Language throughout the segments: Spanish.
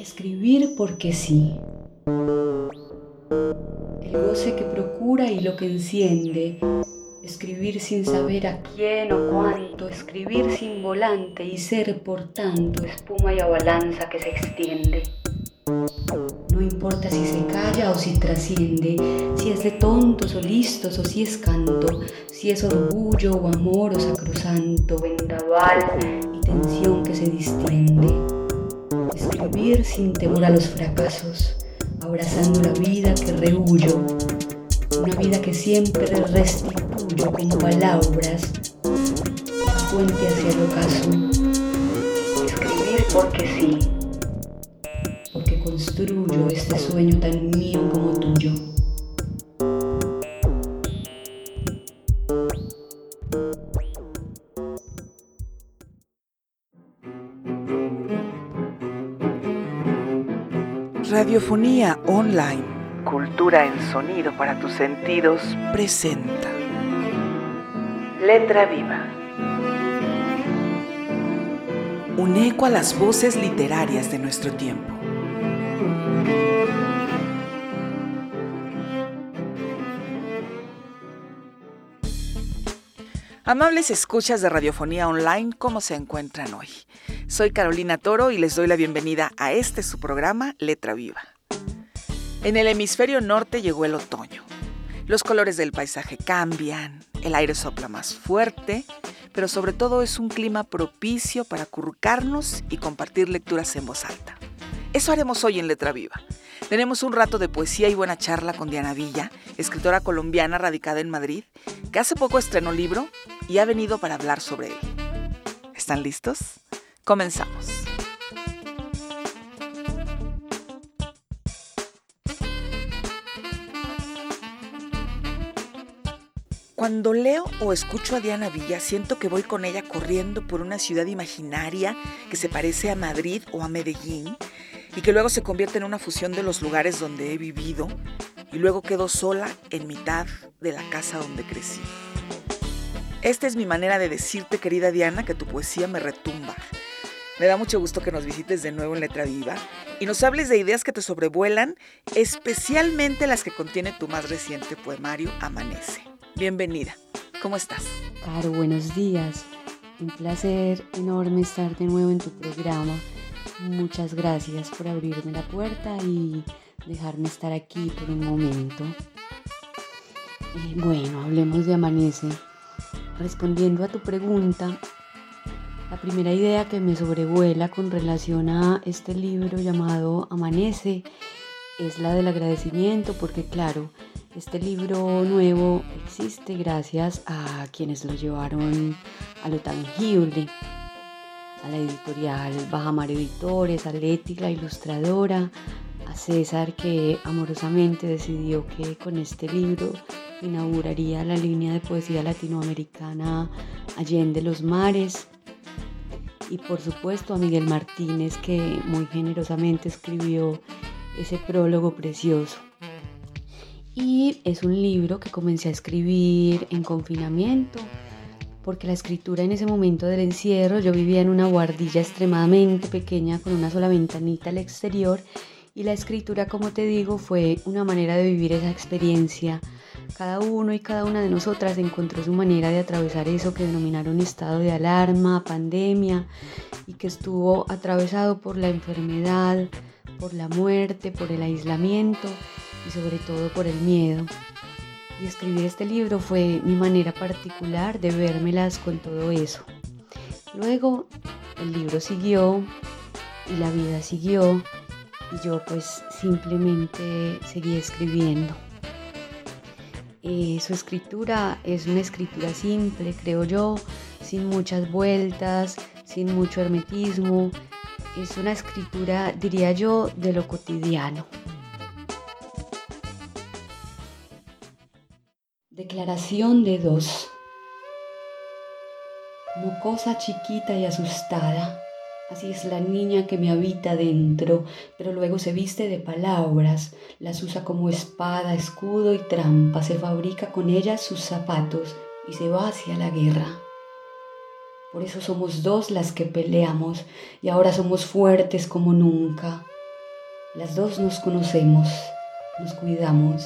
Escribir porque sí. El goce que procura y lo que enciende. Escribir sin saber a quién o cuánto. Escribir sin volante y ser por tanto espuma y avalanza que se extiende. No importa si se calla o si trasciende, si es de tontos o listos o si es canto, si es orgullo o amor o sacrosanto, vendaval y tensión que se distiende vivir sin temor a los fracasos, abrazando la vida que rehuyo, una vida que siempre restituyo como palabras, fuente hacia el ocaso. Escribir porque sí, porque construyo este sueño tan mío como tuyo. Radiofonía Online, Cultura en Sonido para tus sentidos, presenta Letra Viva. Un eco a las voces literarias de nuestro tiempo. Amables escuchas de Radiofonía Online, ¿cómo se encuentran hoy? Soy Carolina Toro y les doy la bienvenida a este su programa Letra Viva. En el hemisferio norte llegó el otoño. Los colores del paisaje cambian, el aire sopla más fuerte, pero sobre todo es un clima propicio para acurrucarnos y compartir lecturas en voz alta. Eso haremos hoy en Letra Viva. Tenemos un rato de poesía y buena charla con Diana Villa, escritora colombiana radicada en Madrid, que hace poco estrenó libro y ha venido para hablar sobre él. ¿Están listos? Comenzamos. Cuando leo o escucho a Diana Villa, siento que voy con ella corriendo por una ciudad imaginaria que se parece a Madrid o a Medellín y que luego se convierte en una fusión de los lugares donde he vivido y luego quedo sola en mitad de la casa donde crecí. Esta es mi manera de decirte, querida Diana, que tu poesía me retumba, me da mucho gusto que nos visites de nuevo en Letra Viva y nos hables de ideas que te sobrevuelan, especialmente las que contiene tu más reciente poemario, Amanece. Bienvenida. ¿Cómo estás? Caro, buenos días. Un placer enorme estar de nuevo en tu programa. Muchas gracias por abrirme la puerta y dejarme estar aquí por un momento. Eh, bueno, hablemos de Amanece. Respondiendo a tu pregunta, la primera idea que me sobrevuela con relación a este libro llamado Amanece es la del agradecimiento, porque claro, este libro nuevo existe gracias a quienes lo llevaron a lo tangible, a la editorial Bajamar Editores, a Leti, la ilustradora, a César que amorosamente decidió que con este libro inauguraría la línea de poesía latinoamericana Allende los Mares y por supuesto a Miguel Martínez que muy generosamente escribió ese prólogo precioso. Y es un libro que comencé a escribir en confinamiento, porque la escritura en ese momento del encierro, yo vivía en una guardilla extremadamente pequeña con una sola ventanita al exterior y la escritura, como te digo, fue una manera de vivir esa experiencia cada uno y cada una de nosotras encontró su manera de atravesar eso que denominaron estado de alarma, pandemia, y que estuvo atravesado por la enfermedad, por la muerte, por el aislamiento y sobre todo por el miedo. Y escribir este libro fue mi manera particular de vérmelas con todo eso. Luego el libro siguió y la vida siguió y yo pues simplemente seguí escribiendo. Eh, su escritura es una escritura simple, creo yo, sin muchas vueltas, sin mucho hermetismo. Es una escritura, diría yo, de lo cotidiano. Declaración de dos. Mocosa chiquita y asustada Así es la niña que me habita dentro, pero luego se viste de palabras, las usa como espada, escudo y trampa, se fabrica con ellas sus zapatos y se va hacia la guerra. Por eso somos dos las que peleamos y ahora somos fuertes como nunca. Las dos nos conocemos, nos cuidamos.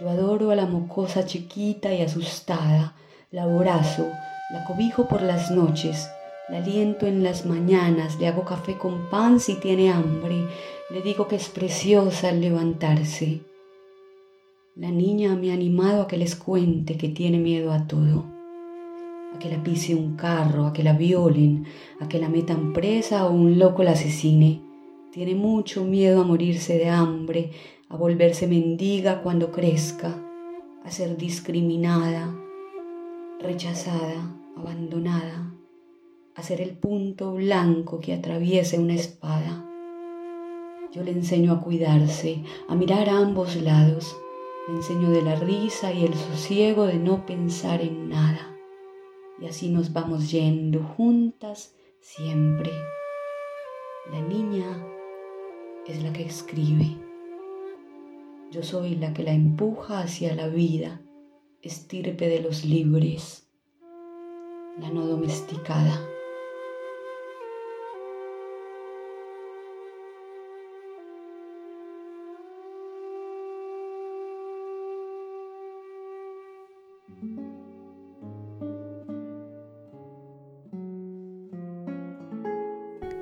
Yo adoro a la mocosa chiquita y asustada, la abrazo, la cobijo por las noches, la aliento en las mañanas, le hago café con pan si tiene hambre, le digo que es preciosa al levantarse. La niña me ha animado a que les cuente que tiene miedo a todo, a que la pise un carro, a que la violen, a que la metan presa o un loco la asesine. Tiene mucho miedo a morirse de hambre, a volverse mendiga cuando crezca, a ser discriminada, rechazada, abandonada, a ser el punto blanco que atraviese una espada. Yo le enseño a cuidarse, a mirar a ambos lados, le enseño de la risa y el sosiego de no pensar en nada. Y así nos vamos yendo juntas siempre. La niña es la que escribe. Yo soy la que la empuja hacia la vida, estirpe de los libres, la no domesticada.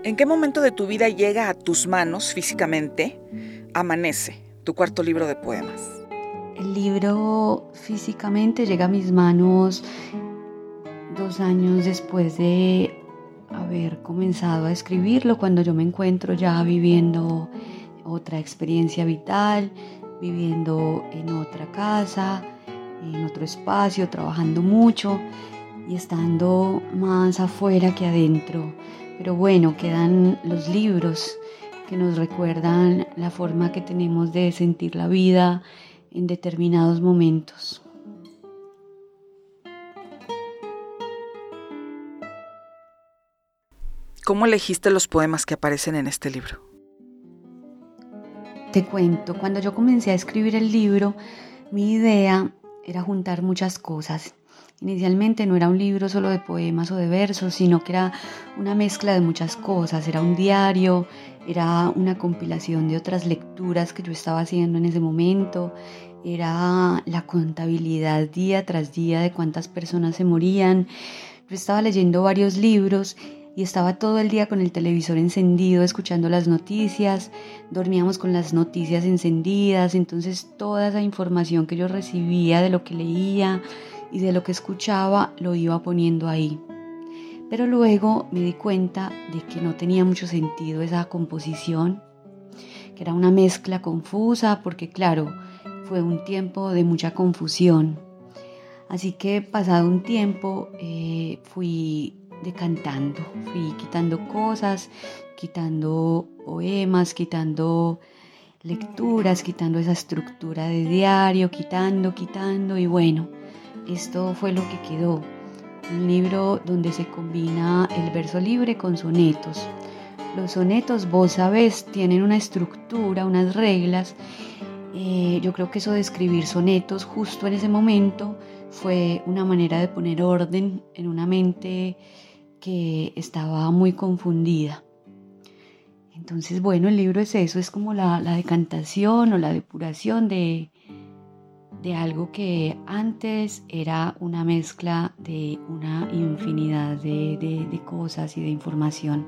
¿En qué momento de tu vida llega a tus manos físicamente Amanece, tu cuarto libro de poemas? El libro físicamente llega a mis manos dos años después de haber comenzado a escribirlo, cuando yo me encuentro ya viviendo otra experiencia vital, viviendo en otra casa, en otro espacio, trabajando mucho y estando más afuera que adentro pero bueno, quedan los libros que nos recuerdan la forma que tenemos de sentir la vida en determinados momentos. ¿Cómo elegiste los poemas que aparecen en este libro? Te cuento, cuando yo comencé a escribir el libro, mi idea era juntar muchas cosas Inicialmente no era un libro solo de poemas o de versos, sino que era una mezcla de muchas cosas. Era un diario, era una compilación de otras lecturas que yo estaba haciendo en ese momento, era la contabilidad día tras día de cuántas personas se morían. Yo estaba leyendo varios libros y estaba todo el día con el televisor encendido, escuchando las noticias, dormíamos con las noticias encendidas, entonces toda esa información que yo recibía de lo que leía, y de lo que escuchaba lo iba poniendo ahí. Pero luego me di cuenta de que no tenía mucho sentido esa composición, que era una mezcla confusa, porque claro, fue un tiempo de mucha confusión. Así que pasado un tiempo eh, fui decantando, fui quitando cosas, quitando poemas, quitando lecturas, quitando esa estructura de diario, quitando, quitando y bueno, esto fue lo que quedó. Un libro donde se combina el verso libre con sonetos. Los sonetos, vos sabés, tienen una estructura, unas reglas. Eh, yo creo que eso de escribir sonetos justo en ese momento fue una manera de poner orden en una mente que estaba muy confundida. Entonces, bueno, el libro es eso, es como la decantación o la depuración de, de algo que antes era una mezcla de una infinidad de, cosas y de información.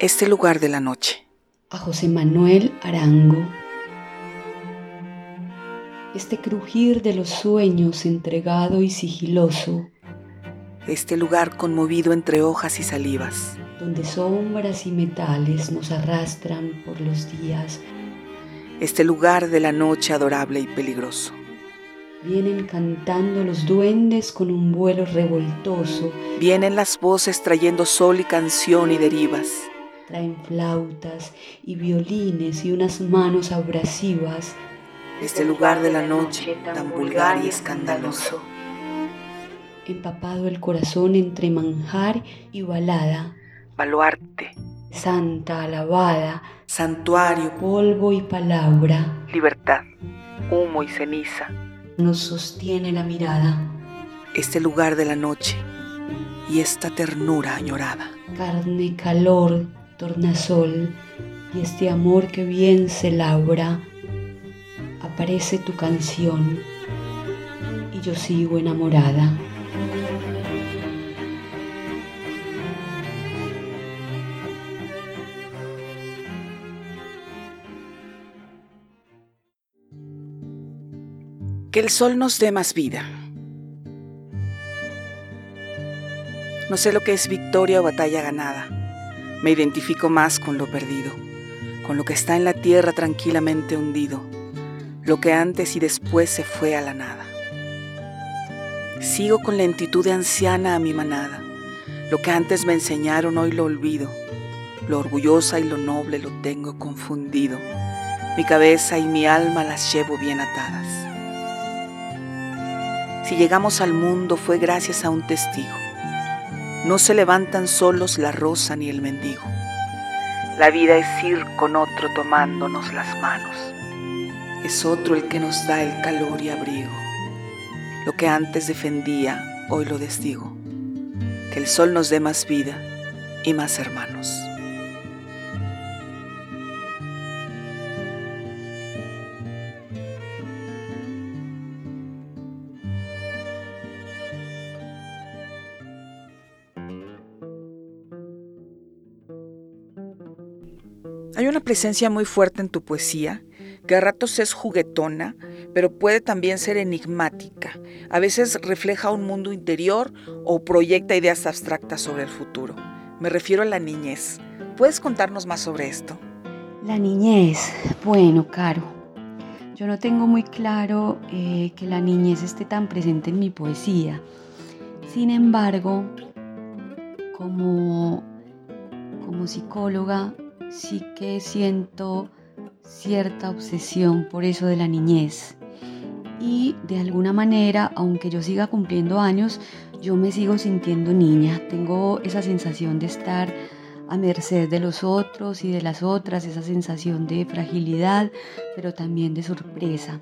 Este lugar de la noche. A José Manuel Arango este crujir de los sueños entregado y sigiloso. Este lugar conmovido entre hojas y salivas. Donde sombras y metales nos arrastran por los días. Este lugar de la noche adorable y peligroso. Vienen cantando los duendes con un vuelo revoltoso. Vienen las voces trayendo sol y canción y derivas. Traen flautas y violines y unas manos abrasivas este lugar de la noche tan vulgar y escandaloso. Empapado el corazón entre manjar y balada. Baluarte. Santa alabada, santuario, polvo y palabra, libertad, humo y ceniza, nos sostiene la mirada, este lugar de la noche y esta ternura añorada. carne, calor, tornasol y este amor que bien se labra. Aparece tu canción y yo sigo enamorada. Que el sol nos dé más vida. No sé lo que es victoria o batalla ganada. Me identifico más con lo perdido, con lo que está en la tierra tranquilamente hundido, lo que antes y después se fue a la nada. Sigo con lentitud de anciana a mi manada. Lo que antes me enseñaron hoy lo olvido. Lo orgullosa y lo noble lo tengo confundido. Mi cabeza y mi alma las llevo bien atadas. Si llegamos al mundo fue gracias a un testigo. No se levantan solos la rosa ni el mendigo. La vida es ir con otro tomándonos las manos. Es otro el que nos da el calor y abrigo. Lo que antes defendía, hoy lo desdigo. Que el sol nos dé más vida y más hermanos. Hay una presencia muy fuerte en tu poesía, que a ratos es juguetona, pero puede también ser enigmática. A veces refleja un mundo interior o proyecta ideas abstractas sobre el futuro. Me refiero a la niñez. ¿Puedes contarnos más sobre esto? La niñez. Bueno, Caro. Yo no tengo muy claro eh, que la niñez esté tan presente en mi poesía. Sin embargo, como, como psicóloga, sí que siento cierta obsesión por eso de la niñez. Y de alguna manera, aunque yo siga cumpliendo años, yo me sigo sintiendo niña. Tengo esa sensación de estar a merced de los otros y de las otras, esa sensación de fragilidad, pero también de sorpresa.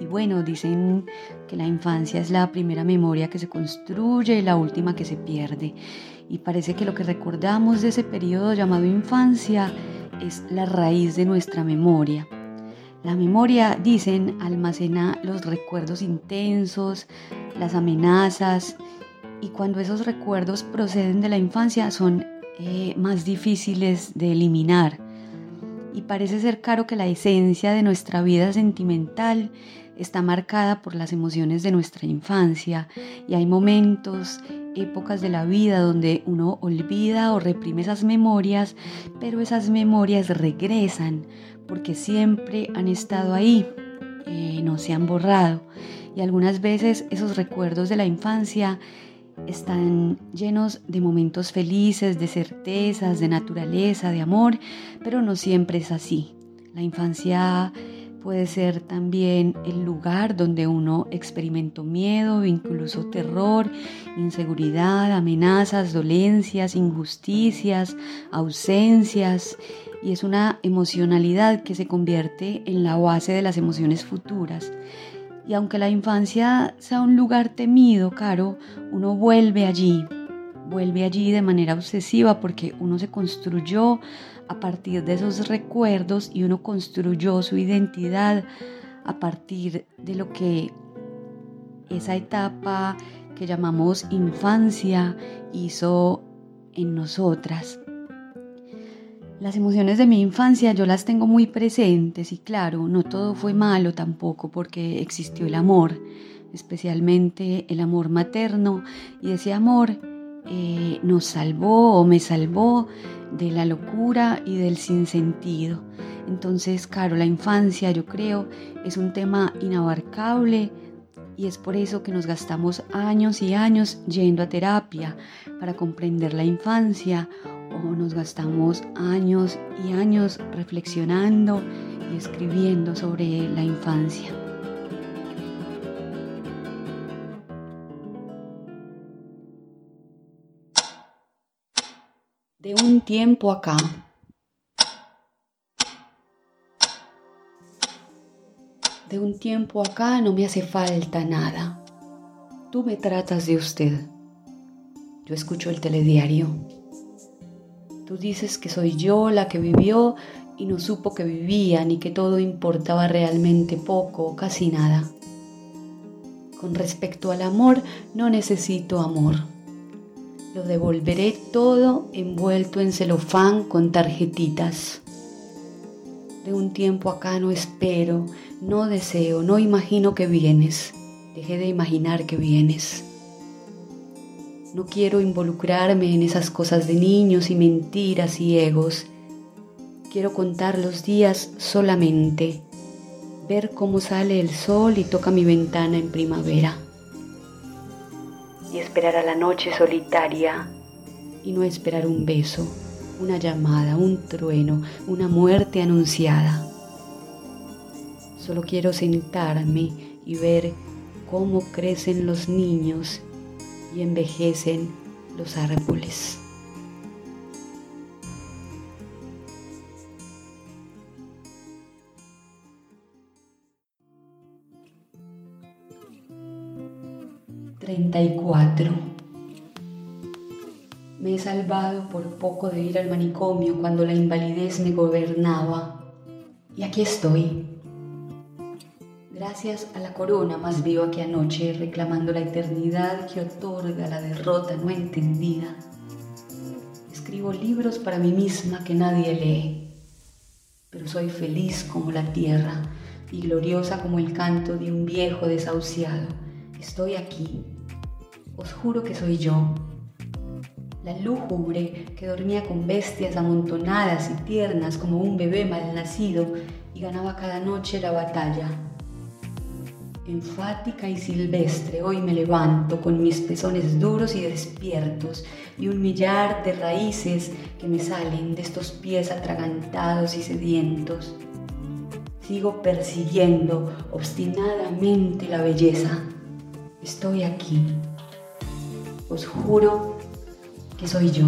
Y bueno, dicen que la infancia es la primera memoria que se construye y la última que se pierde. Y parece que lo que recordamos de ese periodo llamado infancia es la raíz de nuestra memoria. La memoria, dicen, almacena los recuerdos intensos, las amenazas, y cuando esos recuerdos proceden de la infancia son eh, más difíciles de eliminar. Y parece ser claro que la esencia de nuestra vida sentimental está marcada por las emociones de nuestra infancia y hay momentos, épocas de la vida donde uno olvida o reprime esas memorias, pero esas memorias regresan porque siempre han estado ahí, eh, no se han borrado. Y algunas veces esos recuerdos de la infancia están llenos de momentos felices, de certezas, de naturaleza, de amor, pero no siempre es así. La infancia Puede ser también el lugar donde uno experimentó miedo, incluso terror, inseguridad, amenazas, dolencias, injusticias, ausencias. Y es una emocionalidad que se convierte en la base de las emociones futuras. Y aunque la infancia sea un lugar temido, Caro, uno vuelve allí, vuelve allí de manera obsesiva porque uno se construyó a partir de esos recuerdos y uno construyó su identidad a partir de lo que esa etapa que llamamos infancia hizo en nosotras. Las emociones de mi infancia yo las tengo muy presentes y claro, no todo fue malo tampoco porque existió el amor, especialmente el amor materno y ese amor eh, nos salvó o me salvó de la locura y del sinsentido. Entonces, claro, la infancia yo creo es un tema inabarcable y es por eso que nos gastamos años y años yendo a terapia para comprender la infancia o nos gastamos años y años reflexionando y escribiendo sobre la infancia. tiempo acá. De un tiempo acá no me hace falta nada. Tú me tratas de usted. Yo escucho el telediario. Tú dices que soy yo la que vivió y no supo que vivía ni que todo importaba realmente poco o casi nada. Con respecto al amor, no necesito amor lo devolveré todo envuelto en celofán con tarjetitas. De un tiempo acá no espero, no deseo, no imagino que vienes. Dejé de imaginar que vienes. No quiero involucrarme en esas cosas de niños y mentiras y egos. Quiero contar los días solamente ver cómo sale el sol y toca mi ventana en primavera. Y esperar a la noche solitaria y no esperar un beso, una llamada, un trueno, una muerte anunciada. Solo quiero sentarme y ver cómo crecen los niños y envejecen los árboles. 34. Me he salvado por poco de ir al manicomio cuando la invalidez me gobernaba. Y aquí estoy. Gracias a la corona más viva que anoche, reclamando la eternidad que otorga la derrota no entendida. Escribo libros para mí misma que nadie lee, pero soy feliz como la tierra y gloriosa como el canto de un viejo desahuciado. Estoy aquí, os juro que soy yo. La lúgubre que dormía con bestias amontonadas y tiernas como un bebé mal nacido y ganaba cada noche la batalla. Enfática y silvestre, hoy me levanto con mis pezones duros y despiertos y un millar de raíces que me salen de estos pies atragantados y sedientos. Sigo persiguiendo obstinadamente la belleza. Estoy aquí os juro que soy yo.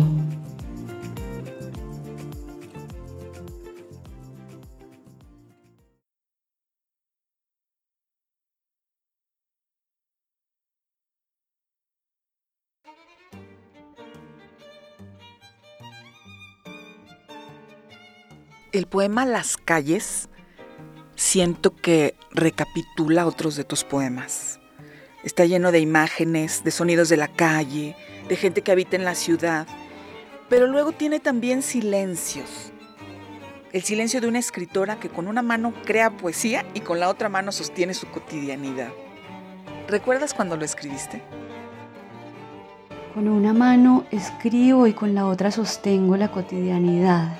El poema Las calles siento que recapitula otros de tus poemas. Está lleno de imágenes, de sonidos de la calle, de gente que habita en la ciudad, pero luego tiene también silencios. El silencio de una escritora que con una mano crea poesía y con la otra mano sostiene su cotidianidad. ¿Recuerdas cuando lo escribiste? Con una mano escribo y con la otra sostengo la cotidianidad.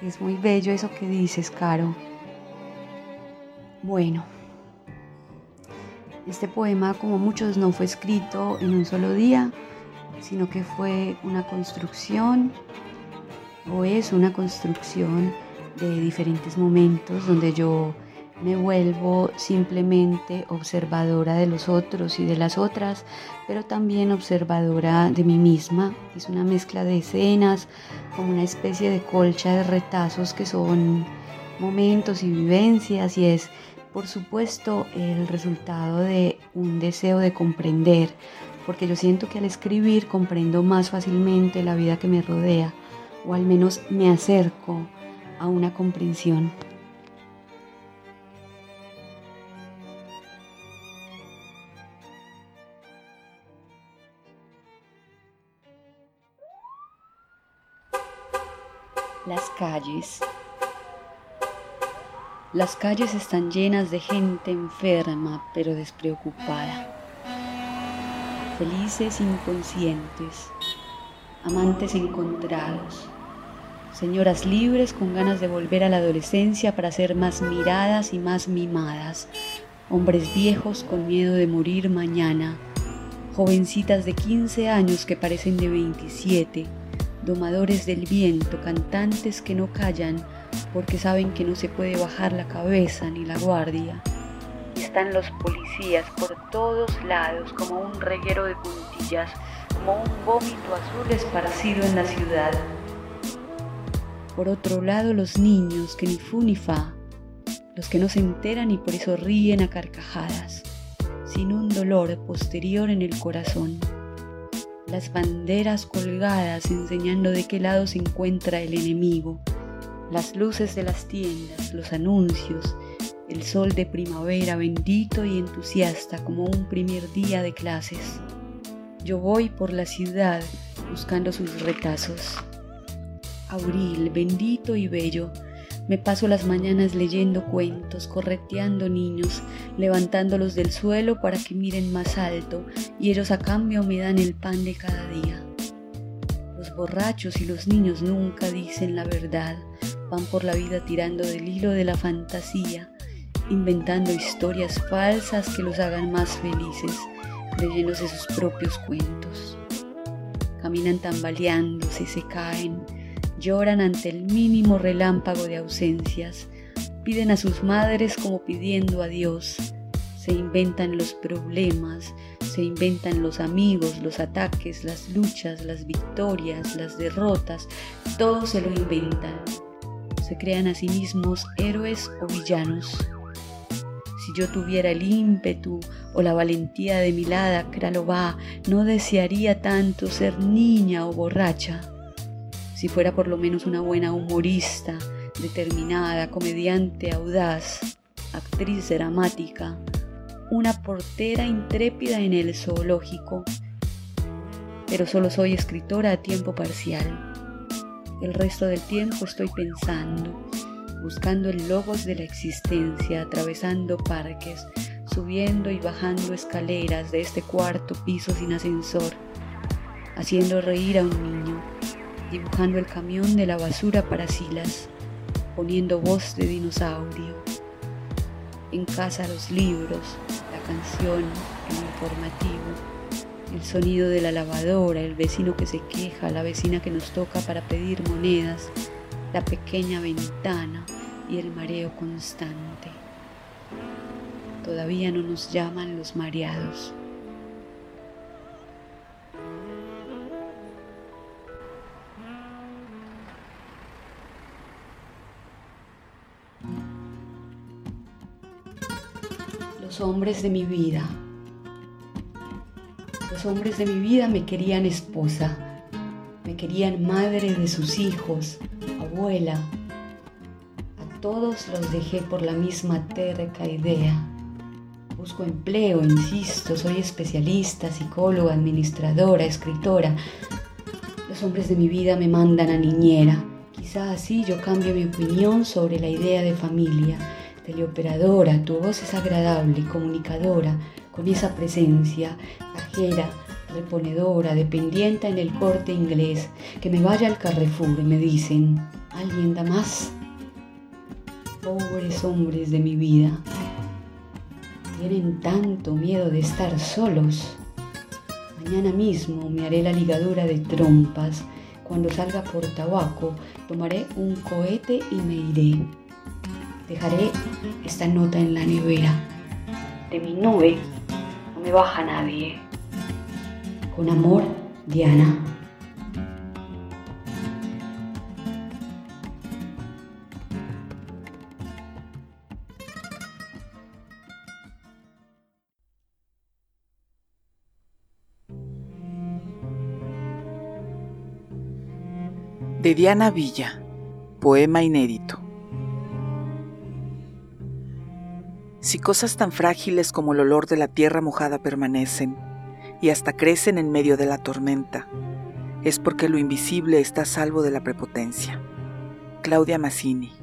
Es muy bello eso que dices, Caro. Bueno, este poema, como muchos, no fue escrito en un solo día, sino que fue una construcción o es una construcción de diferentes momentos donde yo me vuelvo simplemente observadora de los otros y de las otras, pero también observadora de mí misma. Es una mezcla de escenas, como una especie de colcha de retazos que son momentos y vivencias y es por supuesto, el resultado de un deseo de comprender, porque yo siento que al escribir comprendo más fácilmente la vida que me rodea, o al menos me acerco a una comprensión. Las calles las calles están llenas de gente enferma pero despreocupada. Felices inconscientes, amantes encontrados, señoras libres con ganas de volver a la adolescencia para ser más miradas y más mimadas, hombres viejos con miedo de morir mañana, jovencitas de 15 años que parecen de 27, domadores del viento, cantantes que no callan, porque saben que no se puede bajar la cabeza ni la guardia. Están los policías por todos lados como un reguero de puntillas, como un vómito azul esparcido en la ciudad. Por otro lado los niños que ni fu ni fa, los que no se enteran y por eso ríen a carcajadas, sin un dolor posterior en el corazón. Las banderas colgadas enseñando de qué lado se encuentra el enemigo, las luces de las tiendas, los anuncios, el sol de primavera bendito y entusiasta como un primer día de clases. Yo voy por la ciudad buscando sus retazos. Abril, bendito y bello, me paso las mañanas leyendo cuentos, correteando niños, levantándolos del suelo para que miren más alto y ellos a cambio me dan el pan de cada día. Los borrachos y los niños nunca dicen la verdad, van por la vida tirando del hilo de la fantasía, inventando historias falsas que los hagan más felices, creyéndose sus propios cuentos. Caminan tambaleándose, se caen, lloran ante el mínimo relámpago de ausencias, piden a sus madres como pidiendo a Dios, se inventan los problemas, se inventan los amigos, los ataques, las luchas, las victorias, las derrotas, todo se lo inventan. Se crean a sí mismos héroes o villanos. Si yo tuviera el ímpetu o la valentía de mi lada no desearía tanto ser niña o borracha si fuera por lo menos una buena humorista, determinada, comediante audaz, actriz dramática, una portera intrépida en el zoológico, pero solo soy escritora a tiempo parcial. El resto del tiempo estoy pensando, buscando el logos de la existencia, atravesando parques, subiendo y bajando escaleras de este cuarto piso sin ascensor, haciendo reír a un niño, dibujando el camión de la basura para Silas, poniendo voz de dinosaurio. En casa los libros, la canción, el informativo, el sonido de la lavadora, el vecino que se queja, la vecina que nos toca para pedir monedas, la pequeña ventana y el mareo constante. Todavía no nos llaman los mareados. los hombres de mi vida. Los hombres de mi vida me querían esposa, me querían madre de sus hijos, abuela. A todos los dejé por la misma terca idea. Busco empleo, insisto, soy especialista, psicóloga, administradora, escritora. Los hombres de mi vida me mandan a niñera. Quizá así yo cambio mi opinión sobre la idea de familia teleoperadora, tu voz es agradable, comunicadora, con esa presencia, cajera, reponedora, dependiente en el corte inglés, que me vaya al Carrefour, me dicen, ¿alguien da más? Pobres hombres de mi vida, tienen tanto miedo de estar solos. Mañana mismo me haré la ligadura de trompas. Cuando salga por tabaco, tomaré un cohete y me iré. Dejaré esta nota en la nevera. De mi nube me baja nadie. Con amor, Diana. De Diana Villa, poema inédito. Si cosas tan frágiles como el olor de la tierra mojada permanecen y hasta crecen en medio de la tormenta, es porque lo invisible está a salvo de la prepotencia. Claudia Mazzini.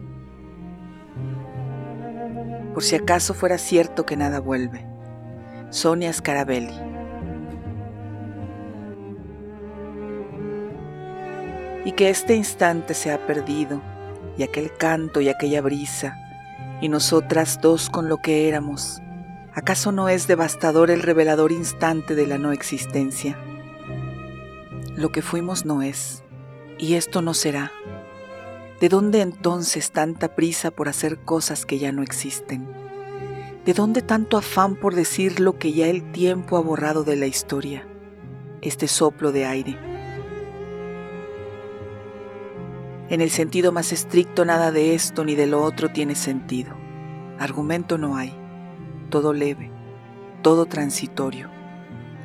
Por si acaso fuera cierto que nada vuelve. Sonia Scarabelli. Y que este instante se ha perdido, y aquel canto y aquella brisa, y nosotras dos con lo que éramos. ¿Acaso no es devastador el revelador instante de la no existencia? Lo que fuimos no es, y esto no será. ¿De dónde entonces tanta prisa por hacer cosas que ya no existen? ¿De dónde tanto afán por decir lo que ya el tiempo ha borrado de la historia? Este soplo de aire. En el sentido más estricto nada de esto ni de lo otro tiene sentido. argumento no hay, todo leve, todo transitorio,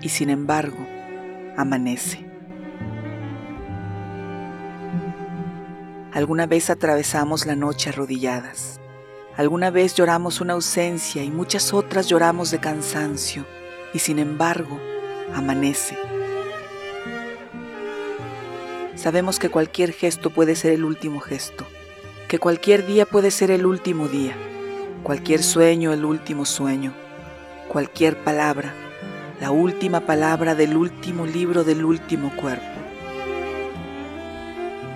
y sin embargo, amanece. Alguna vez atravesamos la noche arrodilladas, alguna vez lloramos una ausencia y muchas otras lloramos de cansancio, y sin embargo, amanece. Sabemos que cualquier gesto puede ser el último gesto, que cualquier día puede ser el último día, cualquier sueño el último sueño, cualquier palabra, la última palabra del último libro del último cuerpo.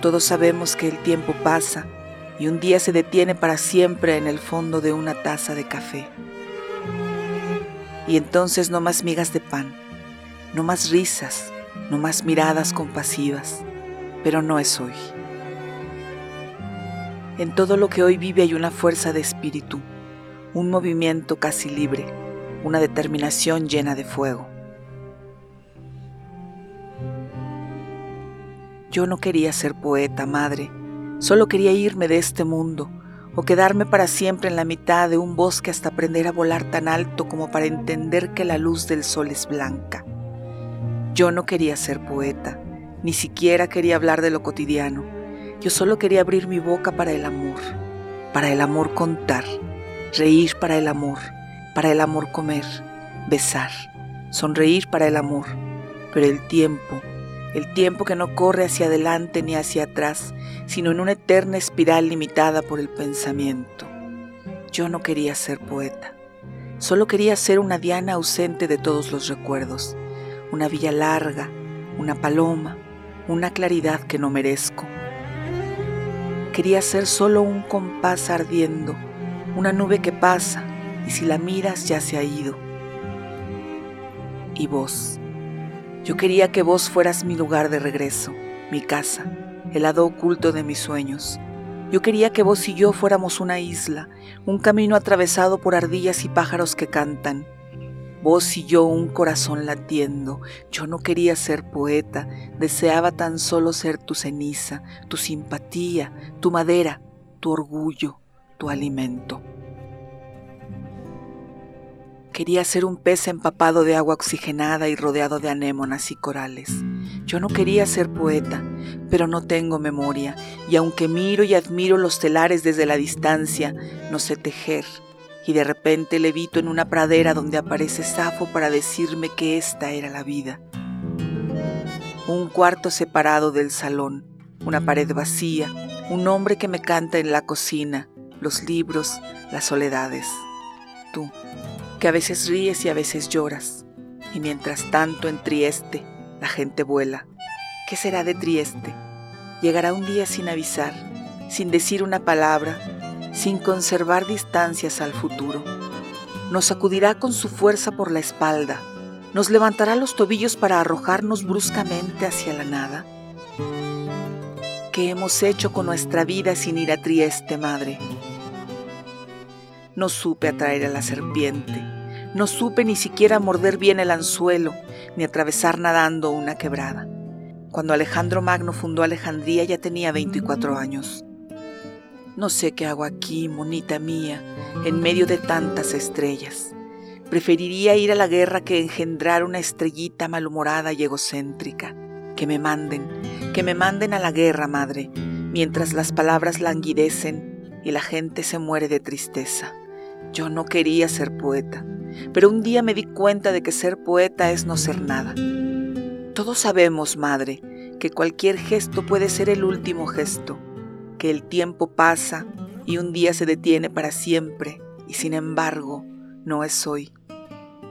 Todos sabemos que el tiempo pasa y un día se detiene para siempre en el fondo de una taza de café. Y entonces no más migas de pan, no más risas, no más miradas compasivas, pero no es hoy. En todo lo que hoy vive hay una fuerza de espíritu, un movimiento casi libre, una determinación llena de fuego. Yo no quería ser poeta, madre, solo quería irme de este mundo o quedarme para siempre en la mitad de un bosque hasta aprender a volar tan alto como para entender que la luz del sol es blanca. Yo no quería ser poeta, ni siquiera quería hablar de lo cotidiano. Yo solo quería abrir mi boca para el amor, para el amor contar, reír para el amor, para el amor comer, besar, sonreír para el amor. Pero el tiempo, el tiempo que no corre hacia adelante ni hacia atrás, sino en una eterna espiral limitada por el pensamiento. Yo no quería ser poeta, solo quería ser una Diana ausente de todos los recuerdos, una villa larga, una paloma, una claridad que no merezco. Quería ser solo un compás ardiendo, una nube que pasa y si la miras ya se ha ido. Y vos, yo quería que vos fueras mi lugar de regreso, mi casa, el lado oculto de mis sueños. Yo quería que vos y yo fuéramos una isla, un camino atravesado por ardillas y pájaros que cantan, Vos y yo un corazón latiendo, yo no quería ser poeta, deseaba tan solo ser tu ceniza, tu simpatía, tu madera, tu orgullo, tu alimento. Quería ser un pez empapado de agua oxigenada y rodeado de anémonas y corales. Yo no quería ser poeta, pero no tengo memoria, y aunque miro y admiro los telares desde la distancia, no sé tejer, y de repente levito en una pradera donde aparece Safo para decirme que esta era la vida. Un cuarto separado del salón, una pared vacía, un hombre que me canta en la cocina, los libros, las soledades. Tú, que a veces ríes y a veces lloras, y mientras tanto en Trieste la gente vuela. ¿Qué será de Trieste? Llegará un día sin avisar, sin decir una palabra, sin conservar distancias al futuro. Nos sacudirá con su fuerza por la espalda, nos levantará los tobillos para arrojarnos bruscamente hacia la nada. ¿Qué hemos hecho con nuestra vida sin ir a Trieste, madre? No supe atraer a la serpiente, no supe ni siquiera morder bien el anzuelo, ni atravesar nadando una quebrada. Cuando Alejandro Magno fundó Alejandría ya tenía 24 años. No sé qué hago aquí, monita mía, en medio de tantas estrellas. Preferiría ir a la guerra que engendrar una estrellita malhumorada y egocéntrica. Que me manden, que me manden a la guerra, madre, mientras las palabras languidecen y la gente se muere de tristeza. Yo no quería ser poeta, pero un día me di cuenta de que ser poeta es no ser nada. Todos sabemos, madre, que cualquier gesto puede ser el último gesto que el tiempo pasa y un día se detiene para siempre y sin embargo no es hoy.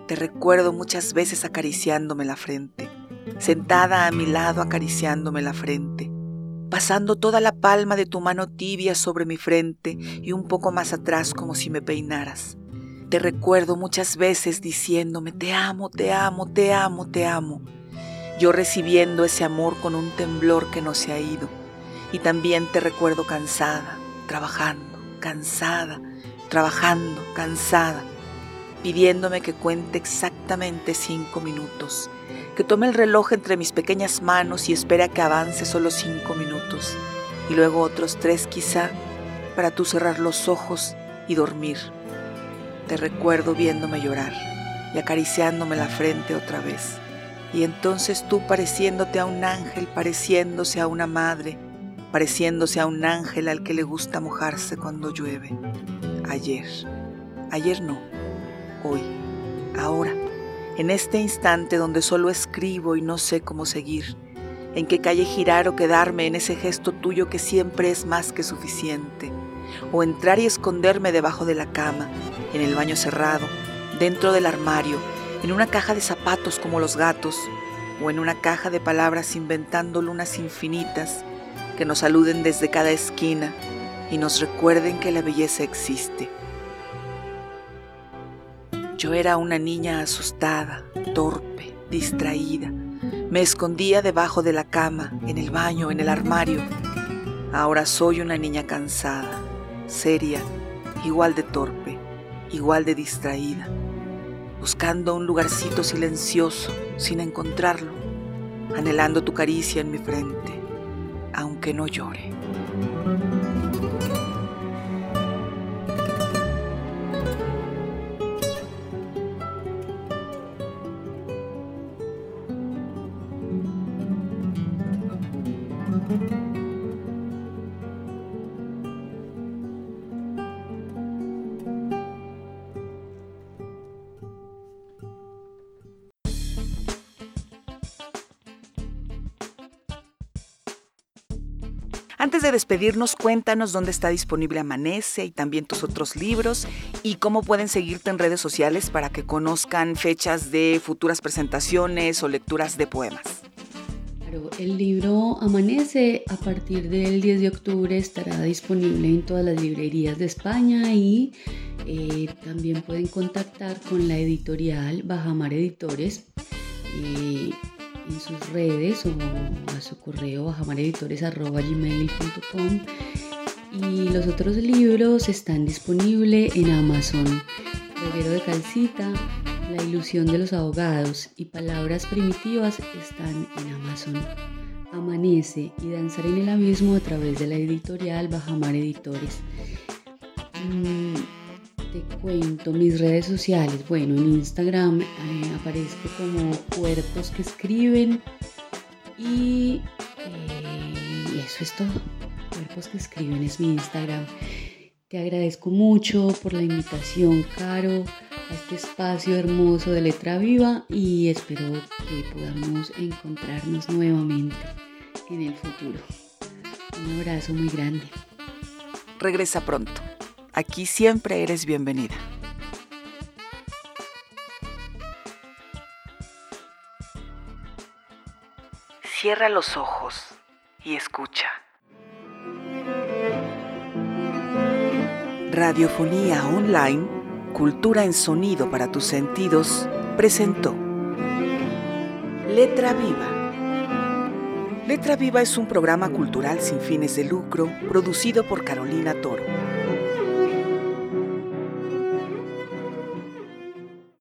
Te recuerdo muchas veces acariciándome la frente, sentada a mi lado acariciándome la frente, pasando toda la palma de tu mano tibia sobre mi frente y un poco más atrás como si me peinaras. Te recuerdo muchas veces diciéndome, te amo, te amo, te amo, te amo. Yo recibiendo ese amor con un temblor que no se ha ido y también te recuerdo cansada, trabajando, cansada, trabajando, cansada, pidiéndome que cuente exactamente cinco minutos, que tome el reloj entre mis pequeñas manos y espera que avance solo cinco minutos, y luego otros tres quizá, para tú cerrar los ojos y dormir, Te recuerdo viéndome llorar y acariciándome la frente otra vez. Y entonces tú pareciéndote a un ángel, pareciéndose a una madre, pareciéndose a un ángel al que le gusta mojarse cuando llueve. Ayer, ayer no, hoy, ahora, en este instante donde solo escribo y no sé cómo seguir, en qué calle girar o quedarme en ese gesto tuyo que siempre es más que suficiente, o entrar y esconderme debajo de la cama, en el baño cerrado, dentro del armario, en una caja de zapatos como los gatos, o en una caja de palabras inventando lunas infinitas que nos saluden desde cada esquina y nos recuerden que la belleza existe. Yo era una niña asustada, torpe, distraída. Me escondía debajo de la cama, en el baño, en el armario. Ahora soy una niña cansada, seria, igual de torpe, igual de distraída, buscando un lugarcito silencioso sin encontrarlo, anhelando tu caricia en mi frente, aunque no llore. Antes de despedirnos, cuéntanos dónde está disponible Amanece y también tus otros libros y cómo pueden seguirte en redes sociales para que conozcan fechas de futuras presentaciones o lecturas de poemas. el libro Amanece a partir del 10 de octubre estará disponible en todas las librerías de España y eh, también pueden contactar con la editorial Bajamar Editores. Eh, en sus redes o a su correo bajamareditores.gmail.com y los otros libros están disponibles en Amazon. Reguero de Calcita, La ilusión de los abogados y Palabras primitivas están en Amazon. Amanece y Danzar en el abismo a través de la editorial Bajamar Editores. Mm, cuento mis redes sociales. Bueno, en Instagram eh, aparezco como cuerpos que escriben eh, y eso es todo. Cuerpos que escriben es mi Instagram. Te agradezco mucho por la invitación, Caro, a este espacio hermoso de Letra Viva y espero que podamos encontrarnos nuevamente en el futuro. Un abrazo muy grande. Regresa pronto. Aquí siempre eres bienvenida. Cierra los ojos y escucha. Radiofonía Online, Cultura en Sonido para tus sentidos, presentó Letra Viva. Letra Viva es un programa cultural sin fines de lucro producido por Carolina Toro